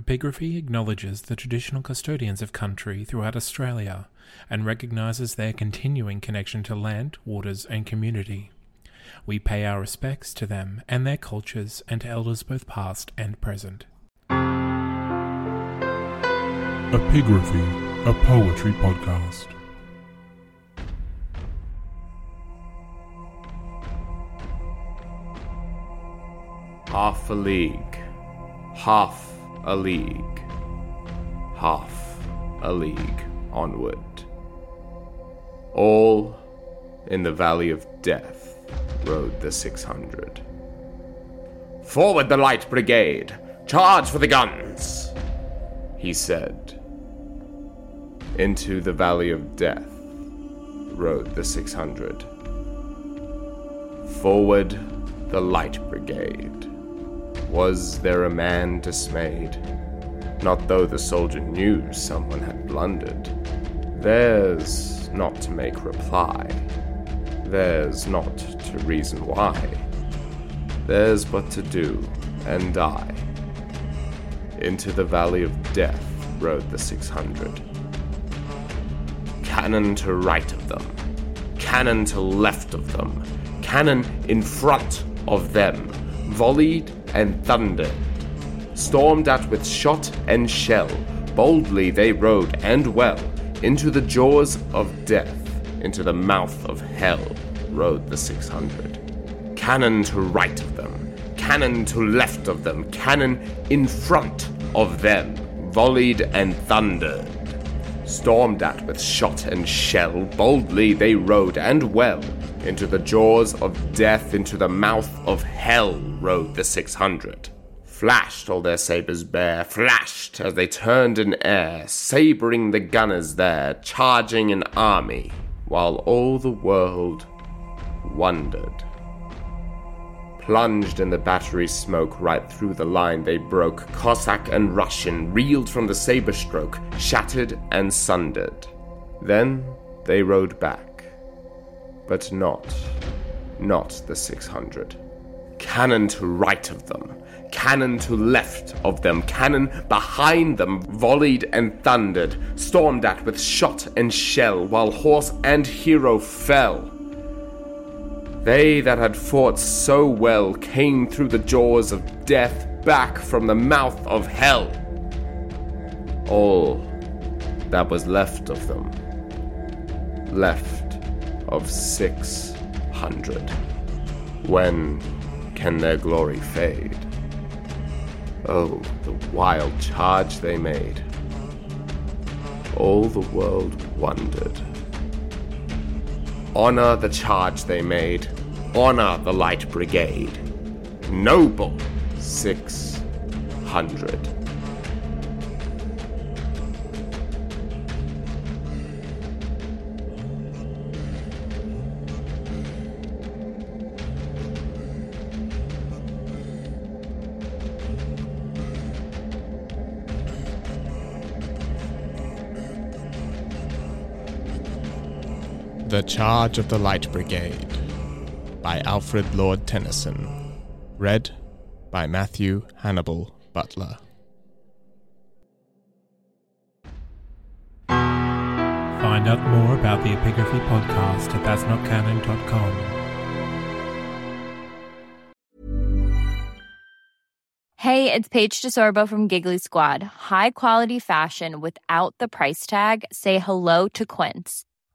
Epigraphy acknowledges the traditional custodians of country throughout Australia and recognises their continuing connection to land, waters and community. We pay our respects to them and their cultures and to elders both past and present. Epigraphy, a poetry podcast. Half a league, half a league, half a league onward. All in the valley of death rode the 600. Forward the light brigade! Charge for the guns! He said. Into the valley of death rode the 600. Forward the light brigade. Was there a man dismayed? Not though the soldier knew someone had blundered. Theirs not to make reply. Theirs not to reason why. Theirs but to do and die. Into the valley of death rode the 600. Cannon to right of them, cannon to left of them, cannon in front of them, volleyed and thunder. Stormed at with shot and shell, boldly they rode and well into the jaws of death, into the mouth of hell rode the 600. Cannon to right of them, cannon to left of them, cannon in front of them, volleyed and thundered. Stormed at with shot and shell, boldly they rode and well. Into the jaws of death, into the mouth of hell rode the 600. Flashed all their sabres bare, flashed as they turned in air, sabring the gunners there, charging an army, while all the world wondered. Plunged in the battery smoke, right through the line they broke. Cossack and Russian reeled from the saber stroke, shattered and sundered. Then they rode back. But not, not the 600. Cannon to right of them, cannon to left of them, cannon behind them, volleyed and thundered, stormed at with shot and shell, while horse and hero fell. They that had fought so well came through the jaws of death back from the mouth of hell. All that was left of them, left of six hundred. When can their glory fade? Oh, the wild charge they made. All the world wondered. Honor the charge they made. Honor the Light Brigade. Noble 600. The Charge of the Light Brigade by Alfred Lord Tennyson. Read by Matthew Hannibal Butler. Find out more about the Epigraphy podcast at that'snotcanon.com. Hey, it's Paige DeSorbo from Giggly Squad. High quality fashion without the price tag. Say hello to Quince.